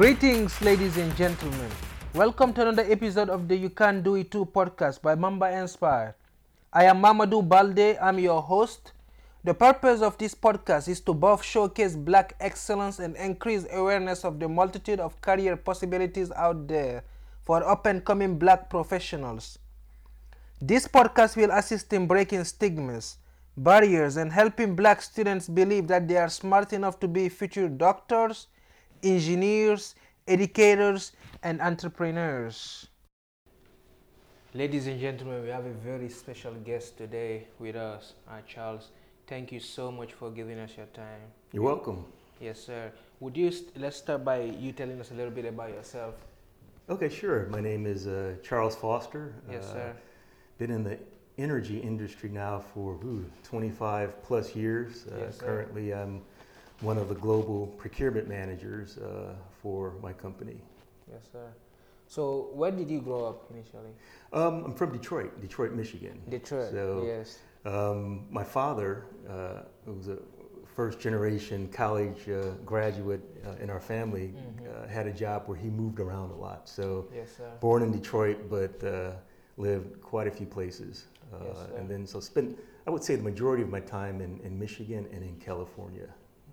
Greetings, ladies and gentlemen. Welcome to another episode of the You Can Do It Too podcast by Mamba Inspire. I am Mamadou Balde. I'm your host. The purpose of this podcast is to both showcase black excellence and increase awareness of the multitude of career possibilities out there for up and coming black professionals. This podcast will assist in breaking stigmas, barriers, and helping black students believe that they are smart enough to be future doctors, engineers, educators, and entrepreneurs. Ladies and gentlemen, we have a very special guest today with us, uh, Charles. Thank you so much for giving us your time. You're welcome. Yes, sir. Would you st- let's start by you telling us a little bit about yourself? Okay, sure. My name is uh, Charles Foster. Yes, Uh, sir. Been in the energy industry now for ooh, 25 plus years. Uh, Yes, sir. currently, I'm one of the global procurement managers uh, for my company. Yes, sir. So, where did you grow up initially? Um, I'm from Detroit, Detroit, Michigan. Detroit. So, yes. Um, my father, uh, who was a first generation college uh, graduate uh, in our family, Mhm. uh, had a job where he moved around a lot. So, Yes, sir. born in Detroit, but uh, lived quite a few places. Uh, Yes, sir. and then, so spent, I would say, the majority of my time in, in Michigan and in California.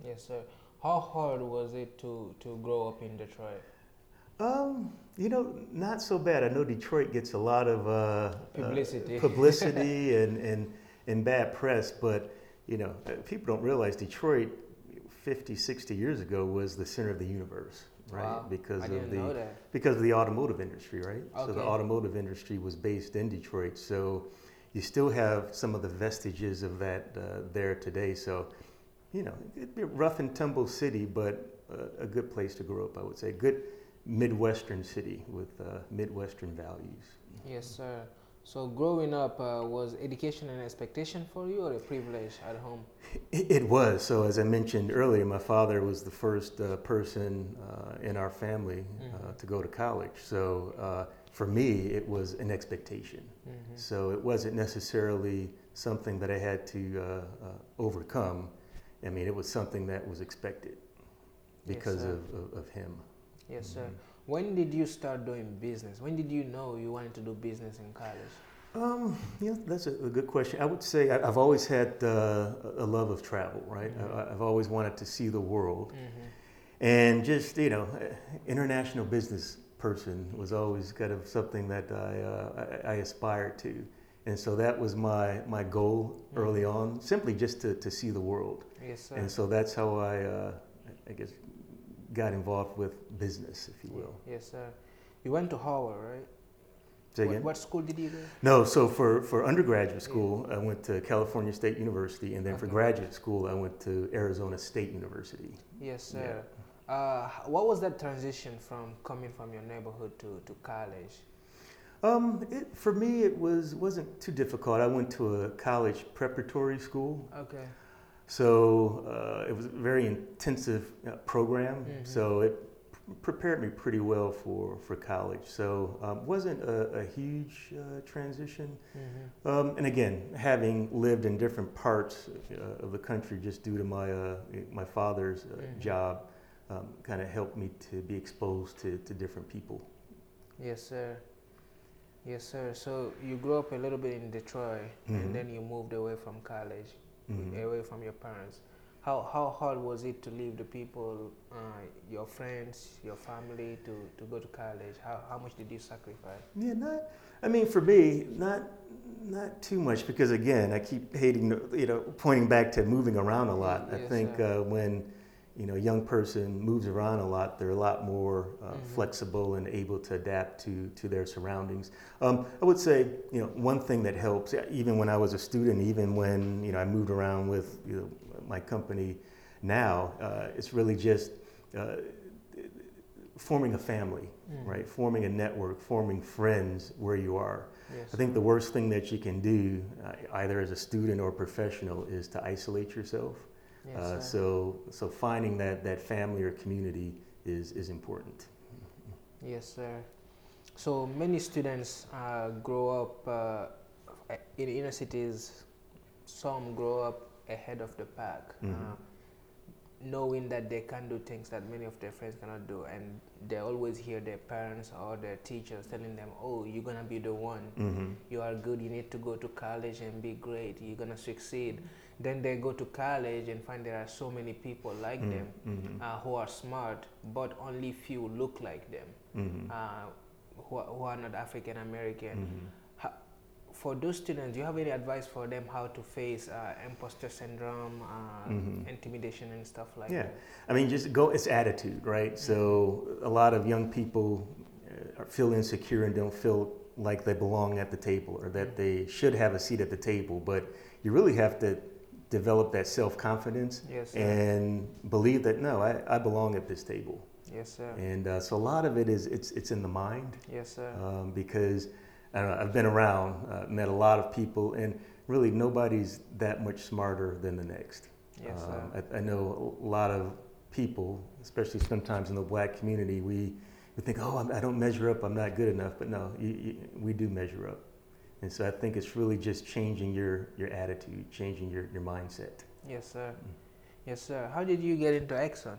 Yes, sir. How hard was it to, to grow up in Detroit? Um, you know, not so bad. I know Detroit gets a lot of uh, Publicity. uh, publicity and, and, and bad press, but you know, uh, people don't realize Detroit 50, 60 years ago was the center of the universe, right? Wow. Because of the because of the automotive industry, right? So the automotive industry was based in Detroit. So you still have some of the vestiges of that uh, there today. So, you know, it'd be a rough and tumble city, but uh, a good place to grow up, I would say. Good Midwestern city with uh, Midwestern values. Yes, sir. So, growing up, uh, was education an expectation for you or a privilege at home? It, it was. So, as I mentioned earlier, my father was the first uh, person uh, in our family uh, Mhm. to go to college. So, uh, for me, it was an expectation. Mm-hmm. So it wasn't necessarily something that I had to uh, uh, overcome. I mean, it was something that was expected because sir. of, of, of him. Yes, sir. Mhm. When did you start doing business? When did you know you wanted to do business in college? Um, yeah, that's a, a good question. I would say I, I've always had uh, a love of travel, right? Mhm. I, I've always wanted to see the world. Mm-hmm. And just, you know, international business person was always kind of something that I, uh, I, I aspired to. And so that was my, my goal early Mhm. on, simply just to, to see the world. Yes, sir. And so that's how I, uh, I guess, got involved with business, if you will. Yes, sir. You went to Howard, right? Say again? what school did you go? No, so for, for undergraduate school, I went to California State University, and then for graduate school, I went to Arizona State University. Yes, sir. Uh, what was that transition from coming from your neighborhood to, to college? Um, it, for me, it was wasn't too difficult. I went to a college preparatory school, Okay. So uh, it was a very intensive uh, program. Mhm. So it prepared me pretty well for, for college. So um, wasn't a, a huge uh, transition. Mm-hmm. Um, and again, having lived in different parts uh, of the country, just due to my uh, my father's uh, Mhm. job, um, kind of helped me to be exposed to, to different people. Yes, sir. Yes, sir. So you grew up a little bit in Detroit, Mhm. and then you moved away from college, Mhm. away from your parents. How how hard was it to leave the people, uh, your friends, your family, to, to go to college? How how much did you sacrifice? Yeah, not. I mean, for me, not not too much because again, I keep hating, you know, pointing back to moving around a lot. I Yes, think uh, when you know a young person moves around a lot, they're a lot more uh, Mhm. flexible and able to adapt to to their surroundings. Um, I would say, you know, one thing that helps, even when I was a student, even when you know I moved around with you know, my company now, uh, it's really just. Uh, forming a family Mhm. right? Forming a network, forming friends where you are. Yes. I think the worst thing that you can do, uh, either as a student or professional, is to isolate yourself. Yes, uh, so, so finding that, that family or community is, is important. Yes, sir. So many students uh, grow up uh, in inner cities. Some grow up ahead of the pack. Uh, knowing that they can do things that many of their friends cannot do and they always hear their parents or their teachers telling them oh you're gonna be the one Mm-hmm. you are good you need to go to college and be great you're gonna succeed then they go to college and find there are so many people like them Mm-hmm. uh, who are smart but only few look like them Mm-hmm. uh, who, are, who are not african american Mm-hmm. For those students, do you have any advice for them how to face uh, imposter syndrome, uh, Mhm. intimidation, and stuff like Yeah, that? I mean, just go. It's attitude, right? So a lot of young people uh, feel insecure and don't feel like they belong at the table or that they should have a seat at the table. But you really have to develop that self confidence Yes, and believe that no, I, I belong at this table. yes, sir. And uh, so a lot of it is it's it's in the mind Yes, sir. um, because I don't know, I've been around, uh, met a lot of people, and really nobody's that much smarter than the next. yes, sir. Um, I, I know a lot of people, especially sometimes in the black community, we, we think, oh, I'm, I don't measure up, I'm not good enough. But no, you, you, we do measure up. And so I think it's really just changing your, your attitude, changing your, your mindset. yes, sir. Yes, sir. How did you get into Exxon?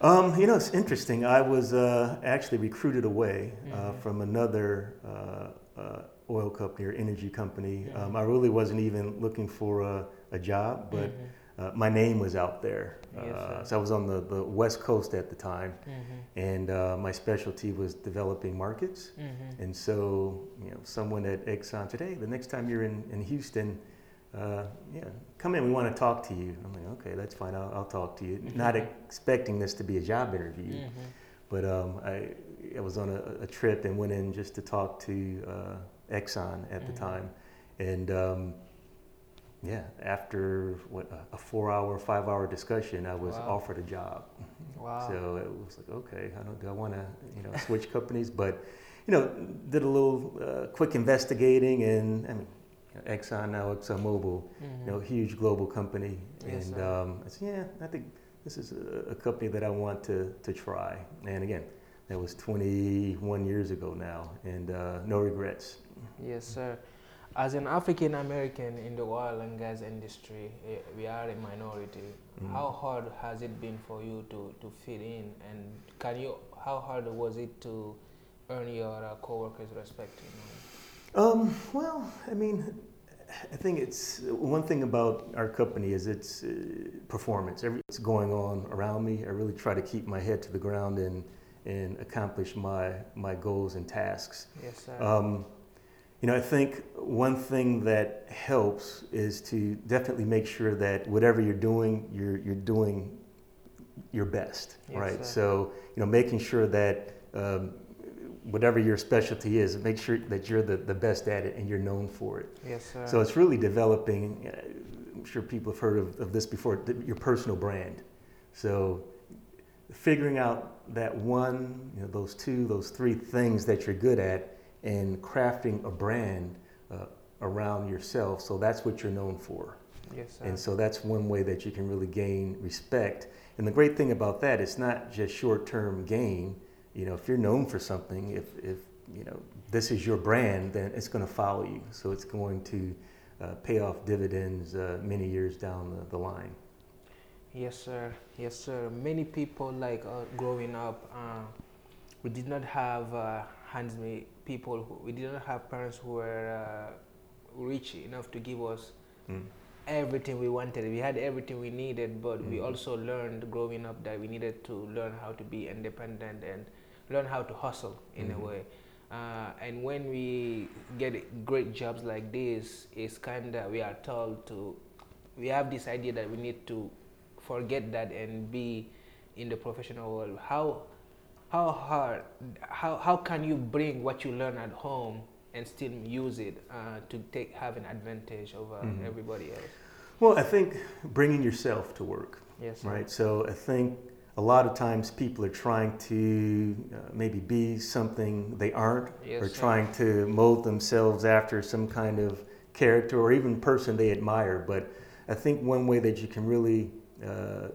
Um, you know, it's interesting. I was uh, actually recruited away uh, Mhm. from another uh, uh, oil company or energy company. Mhm. Um, I really wasn't even looking for a, a job, but Mhm. Uh, my name was out there. Yes, uh, so I was on the, the West Coast at the time, Mhm. and uh, my specialty was developing markets. Mhm. And so, you know, someone at Exxon said, hey, the next time you're in, in Houston, uh, yeah, come in, we want to talk to you. I'm like, okay, that's fine, I'll, I'll talk to you. Not expecting this to be a job interview, Mhm. but um, I, I was on a, a trip and went in just to talk to uh, Exxon at Mhm. the time. And um, yeah, after what, a- four hour, five hour discussion, I was Wow. offered a job. Wow. So it was like, okay, I don't, do I want to, you know, switch companies? But, you know, did a little uh, quick investigating, and I mean, Exxon now ExxonMobil, Mhm. you know, huge global company, Yes, and um, I said, yeah, I think this is a, a company that I want to to try. And again, that was 21 years ago now, and uh, no regrets. Yes, sir. As an African American in the oil and gas industry, eh, we are a minority. Mhm. How hard has it been for you to, to fit in? And can you? How hard was it to earn your uh, coworkers' respect? You know? Um, well, I mean, I think it's one thing about our company is its uh, performance. Everything's going on around me. I really try to keep my head to the ground and and accomplish my my goals and tasks. Yes, sir. Um, you know, I think one thing that helps is to definitely make sure that whatever you're doing, you're you're doing your best, Yes, right? sir. So you know, making sure that um, whatever your specialty is, make sure that you're the, the best at it and you're known for it. yes, sir. So it's really developing. I'm sure people have heard of, of this before. Your personal brand. So figuring out that one, you know, those two, those three things that you're good at, and crafting a brand uh, around yourself. So that's what you're known for. yes, sir. And so that's one way that you can really gain respect. And the great thing about that, it's not just short-term gain. You know, if you're known for something, if, if you know this is your brand, then it's going to follow you. So it's going to uh, pay off dividends uh, many years down the, the line. Yes, sir. Yes, sir. Many people, like uh, growing up, uh, we did not have uh, hands-made people. Who, we did not have parents who were uh, rich enough to give us Mm. everything we wanted. We had everything we needed, but we Mhm. also learned growing up that we needed to learn how to be independent and learn how to hustle in Mhm. a way. Uh, and when we get great jobs like this, it's kind of we are told to. We have this idea that we need to forget that and be in the professional world. How how hard how how can you bring what you learn at home and still use it uh, to take have an advantage over Mhm. everybody else? Well, I think bringing yourself to work. Yes. sir. right? So I think a lot of times people are trying to uh, maybe be something they aren't, Yes, or sir. trying to mold themselves after some kind of character or even person they admire. But I think one way that you can really uh,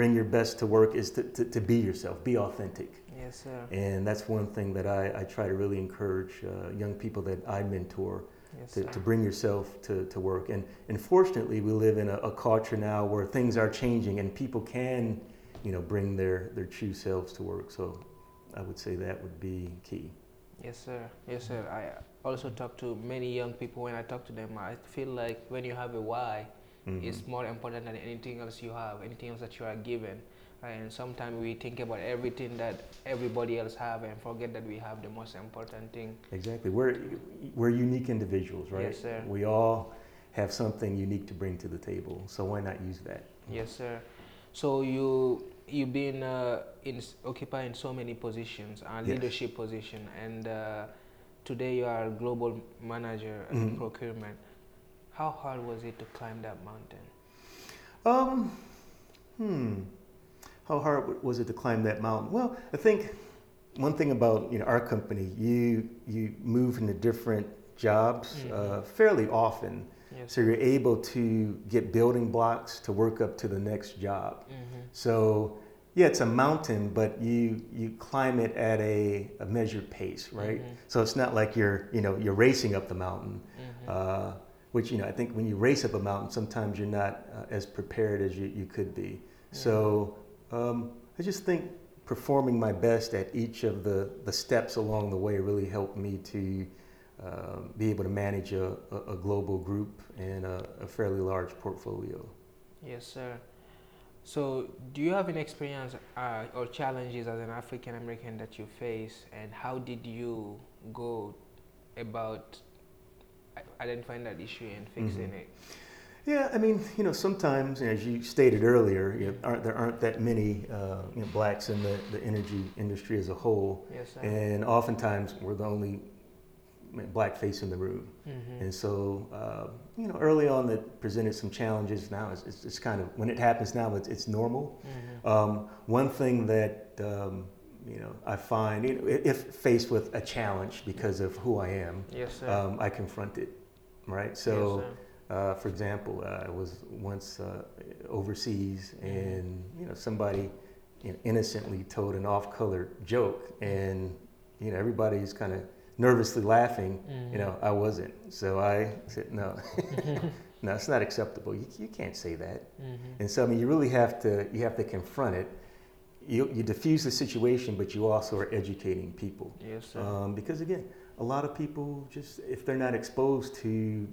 bring your best to work is to, to, to be yourself, be authentic. Yes, sir. And that's one thing that I, I try to really encourage uh, young people that I mentor Yes, to, to bring yourself to, to work. And unfortunately, we live in a, a culture now where things are changing and people can, you know, bring their, their true selves to work. So I would say that would be key. Yes, sir. Yes, sir. I also talk to many young people. When I talk to them, I feel like when you have a why, Mhm. it's more important than anything else you have, anything else that you are given. And sometimes we think about everything that everybody else have and forget that we have the most important thing. Exactly. We're, we're unique individuals, right? Yes, sir. We all have something unique to bring to the table. So why not use that? Yes, sir. So you you've been uh, in occupying so many positions, uh, Yes. leadership position, and uh, today you are global manager Mhm. procurement. How hard was it to climb that mountain? Um, hmm. How hard was it to climb that mountain? Well, I think one thing about you know our company, you you move into different jobs Mhm. uh, fairly often, Yes. so you're able to get building blocks to work up to the next job. hmm So yeah, it's a mountain, but you you climb it at a, a measured pace, right? Mhm. So it's not like you're you know you're racing up the mountain. hmm Uh, which you know I think when you race up a mountain, sometimes you're not uh, as prepared as you, you could be. So um, I just think performing my best at each of the, the steps along the way really helped me to um, be able to manage a, a, a global group and a, a fairly large portfolio. Yes, sir. So, do you have any experience uh, or challenges as an African American that you face, and how did you go about identifying that issue and fixing Mhm. it? Yeah, I mean, you know, sometimes, as you stated earlier, you know, aren't, there aren't that many uh, you know, blacks in the, the energy industry as a whole. Yes, sir. And oftentimes we're the only black face in the room. Mhm. And so, uh, you know, early on that presented some challenges. Now it's, it's, it's kind of, when it happens now, it's, it's normal. Mhm. Um, one thing that, um, you know, I find, you know, if faced with a challenge because of who I am, Yes, sir. um, I confront it, right? So, uh, for example, uh, I was once uh, overseas, and you know somebody you know, innocently told an off-color joke, and you know everybody's kind of nervously laughing. Mhm. You know, I wasn't, so I said, "No, no, it's not acceptable. You, you can't say that." Mhm. And so, I mean, you really have to you have to confront it. You, you diffuse the situation, but you also are educating people. Yes, sir. Um, because again, a lot of people just, if they're not exposed to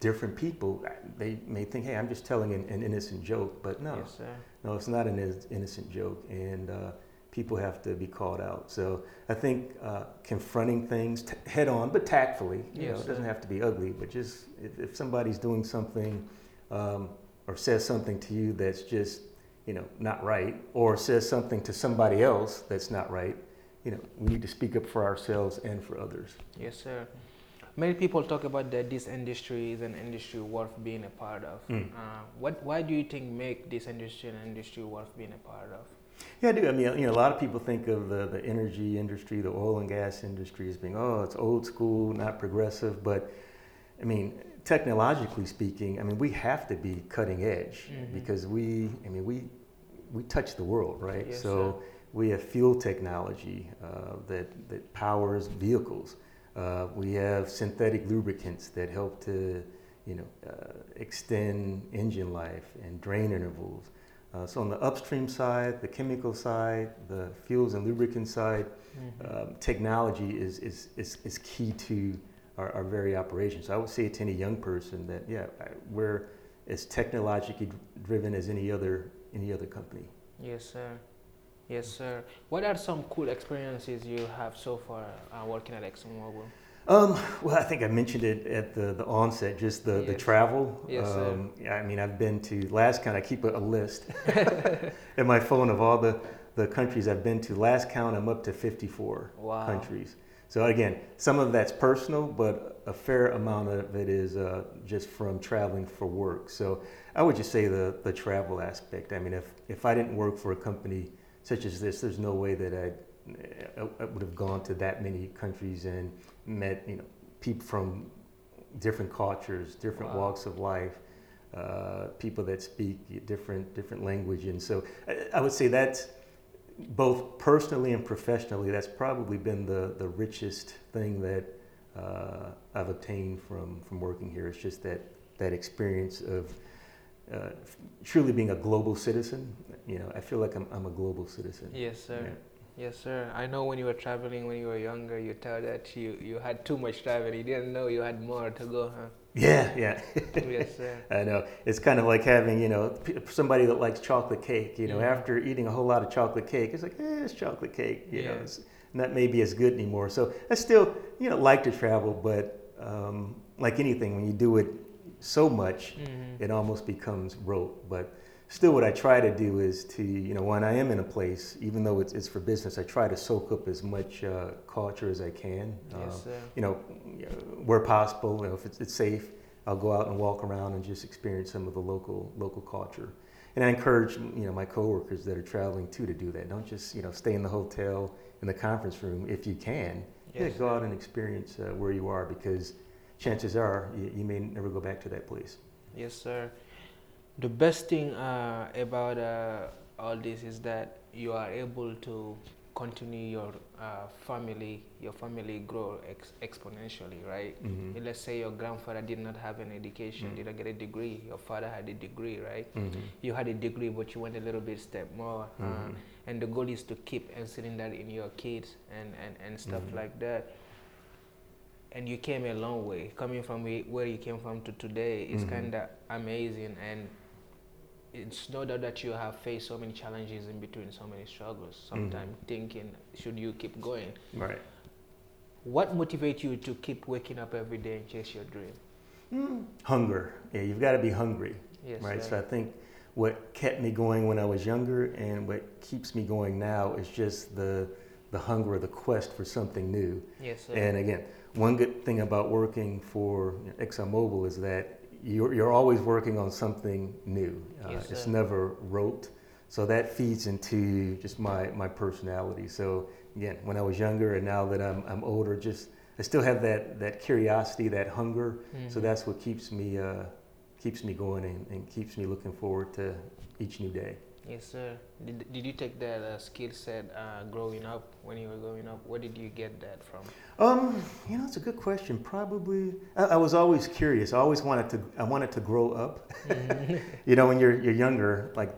different people, they may think, hey, I'm just telling an, an innocent joke. But no, Yes, no, it's not an innocent joke. And uh, people have to be called out. So I think uh, confronting things t- head on, but tactfully, you know, it doesn't have to be ugly, but just if, if somebody's doing something um, or says something to you that's just, you know, not right, or says something to somebody else that's not right, you know, we need to speak up for ourselves and for others. Yes, sir. Many people talk about that this industry is an industry worth being a part of. Mm. Uh, what? Why do you think make this industry an industry worth being a part of? Yeah, I do. I mean, you know, a lot of people think of the, the energy industry, the oil and gas industry as being, oh, it's old school, not progressive. But I mean, technologically speaking, I mean, we have to be cutting edge Mhm. because we, I mean, we, we touch the world, right? Yes, so we have fuel technology uh, that, that powers vehicles. Uh, we have synthetic lubricants that help to, you know, uh, extend engine life and drain intervals. Uh, so on the upstream side, the chemical side, the fuels and lubricant side, Mhm. um, technology is, is, is, is key to our, our very operations. So I would say to any young person that, yeah, we're as technologically driven as any other, any other company. Yes, sir. Yes, sir. What are some cool experiences you have so far uh, working at ExxonMobil? Um, well, I think I mentioned it at the, the onset, just the, the travel. Yes, sir. um, yeah, I mean, I've been to, last count, I keep a, a list in my phone of all the, the countries I've been to. Last count, I'm up to 54 Wow. countries. So again, some of that's personal, but a fair amount of it is uh, just from traveling for work. So I would just say the, the travel aspect. I mean, if, if I didn't work for a company such as this, there's no way that I'd, I, I would have gone to that many countries and met, you know, people from different cultures, different Wow. walks of life, uh, people that speak different different language, and so I, I would say that's both personally and professionally. That's probably been the the richest thing that uh, I've obtained from from working here. It's just that that experience of uh, truly being a global citizen. You know, I feel like I'm, I'm a global citizen. Yes, sir. Yeah. Yes, sir. I know when you were traveling when you were younger, you thought that you, you had too much travel. You didn't know you had more to go, huh? Yeah, yeah. yes, sir. I know. It's kind of like having, you know, somebody that likes chocolate cake. You know, Mhm. after eating a whole lot of chocolate cake, it's like, eh, it's chocolate cake. You know, Yeah. it's not maybe as good anymore. So I still, you know, like to travel, but um, like anything, when you do it so much, Mhm. it almost becomes rote. But still, what I try to do is to, you know, when I am in a place, even though it's, it's for business, I try to soak up as much uh, culture as I can. Yes, Uh, sir. you know, where possible, you know, if it's, it's safe, I'll go out and walk around and just experience some of the local local culture. And I encourage, you know, my coworkers that are traveling too to do that. Don't just, you know, stay in the hotel in the conference room if you can. Yeah, Yes, go sir. out and experience uh, where you are because chances are you, you may never go back to that place. Yes, sir. The best thing uh, about uh, all this is that you are able to continue your uh, family, your family grow ex- exponentially, right? Mhm. Let's say your grandfather did not have an education, Mm. didn't get a degree. Your father had a degree, right? Mhm. You had a degree, but you went a little bit step more. Uh, and the goal is to keep instilling that in your kids and, and, and stuff Mhm. like that. And you came a long way. Coming from where you came from to today is Mhm. kind of amazing. And it's no doubt that you have faced so many challenges in between, so many struggles. Sometimes thinking, should you keep going? Right. What motivates you to keep waking up every day and chase your dream? Mm. Hunger. Yeah, you've got to be hungry. Yes, right? So. I think what kept me going when I was younger and what keeps me going now is just the the hunger, the quest for something new. yes, sir. And again, one good thing about working for you know, ExxonMobil is that you're, you're always working on something new. Uh, Yes, it's never rote. So that feeds into just my, my personality. So again, when I was younger and now that I'm, I'm older, just I still have that, that curiosity, that hunger. So Mhm. that's what keeps me uh, keeps me going and, and keeps me looking forward to each new day. Yes, sir. Did, did you take that uh, skill set uh, growing up when you were growing up? Where did you get that from? Um, you know, it's a good question. Probably, I, I was always curious. I always wanted to. I wanted to grow up. you know, when you're you're younger, like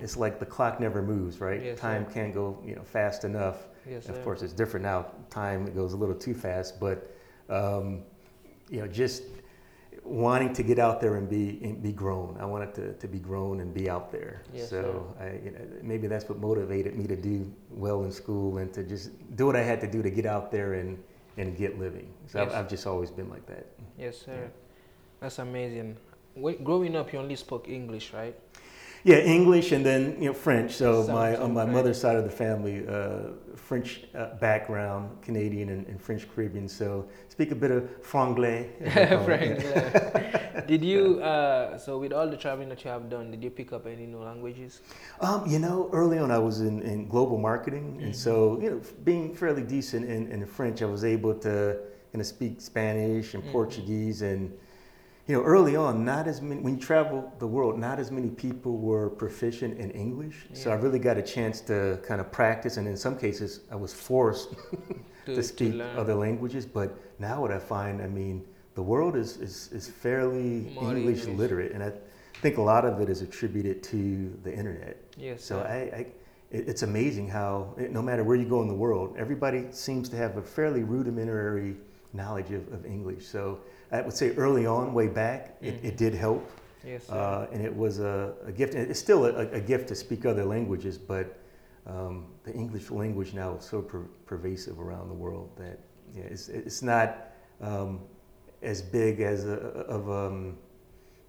it's like the clock never moves, right? Yes, Time sir. can't go you know fast enough. yes, of sir. course, it's different now. Time goes a little too fast, but um, you know, just wanting to get out there and be and be grown. I wanted to, to be grown and be out there. Yes, so I, you know, maybe that's what motivated me to do well in school and to just do what I had to do to get out there and, and get living. So Yes. I've, I've just always been like that. Yes, sir. Yeah. That's amazing. When, growing up, you only spoke English, right? Yeah, English and then you know French. So Some- my on my French. mother's side of the family, uh, French uh, background, Canadian and, and French Caribbean. So speak a bit of franglais. as they call it. Frank, yeah. did you? Uh, so with all the traveling that you have done, did you pick up any new languages? Um, you know, early on I was in, in global marketing, and so Mm-hmm. you know, being fairly decent in, in French, I was able to kind of speak Spanish and Mhm. Portuguese, and you know, early on, not as many. When you travel the world, not as many people were proficient in English, so I really got a chance to kind of practice, and in some cases, I was forced to, speak learn. other languages. But now, what I find, I mean, the world is is, is fairly More English, English. literate, and I think a lot of it is attributed to the internet. Yes, So. I, I it's amazing how it, no matter where you go in the world, everybody seems to have a fairly rudimentary knowledge of, of English. So I would say early on, way back, it, Mhm. it did help, yes, uh, and it was a, a gift. It's still a, a gift to speak other languages, but um, the English language now is so per, pervasive around the world that yeah, it's, it's not um, as big as a, of um,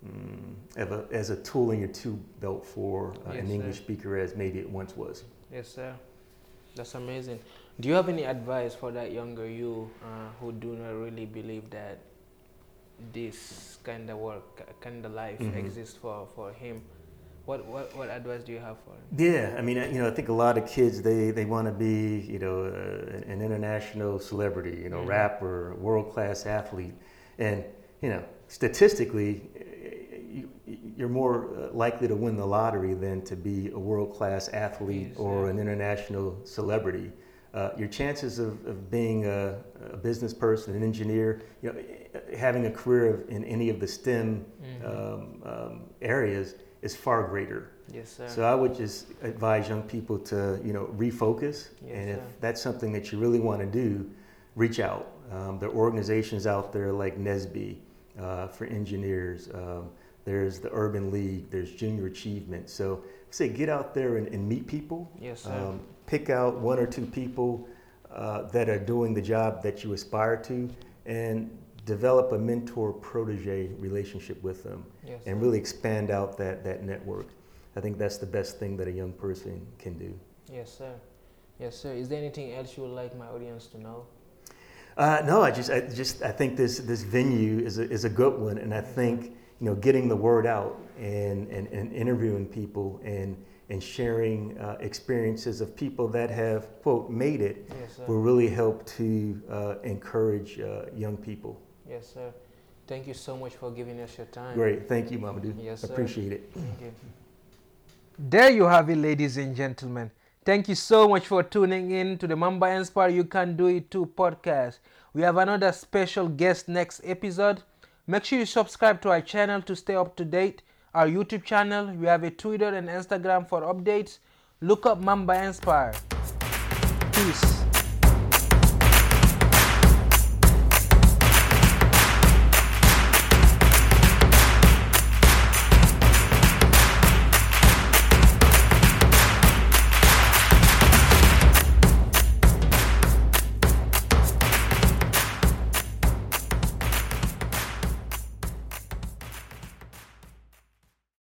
mm, of a, as a tool in your tool belt for uh, Yes, an sir. English speaker as maybe it once was. Yes, sir. That's amazing. Do you have any advice for that younger you uh, who do not really believe that this kind of work, kind of life Mhm. exists for, for him? What, what, what advice do you have for him? Yeah, I mean, you know, I think a lot of kids they, they want to be, you know, uh, an international celebrity, you know, Mhm. rapper, world class athlete, and you know, statistically, you, you're more uh, likely to win the lottery than to be a world class athlete or an international celebrity. uh, your chances of, of being a, a, business person, an engineer, you know, having a career of, in any of the STEM mm-hmm. um, um, areas is far greater. Yes, sir. So I would just advise young people to, you know, refocus. Yes, and if sir. that's something that you really want to do, reach out. Um, there are organizations out there like NSBE uh, for engineers. Um, there's the Urban League. There's Junior Achievement. So say get out there and, and meet people. Yes, sir. Um, pick out one or two people uh, that are doing the job that you aspire to, and develop a mentor protege relationship with them, yes, and really expand out that that network. I think that's the best thing that a young person can do. Yes, sir. Yes, sir. Is there anything else you would like my audience to know? Uh, no, I just, I just, I think this this venue is a, is a good one, and I think you know, getting the word out and, and, and interviewing people and, and sharing uh, experiences of people that have, quote, made it yes, will really help to uh, encourage uh, young people. Yes, sir. Thank you so much for giving us your time. Great. Thank you, Mamadou. Yes, sir. Appreciate it. Thank you. There you have it, ladies and gentlemen. Thank you so much for tuning in to the Mamba Inspire You Can Do It Too podcast. We have another special guest next episode. Make sure you subscribe to our channel to stay up to date. Our YouTube channel, we have a Twitter and Instagram for updates. Look up Mamba Inspire. Peace.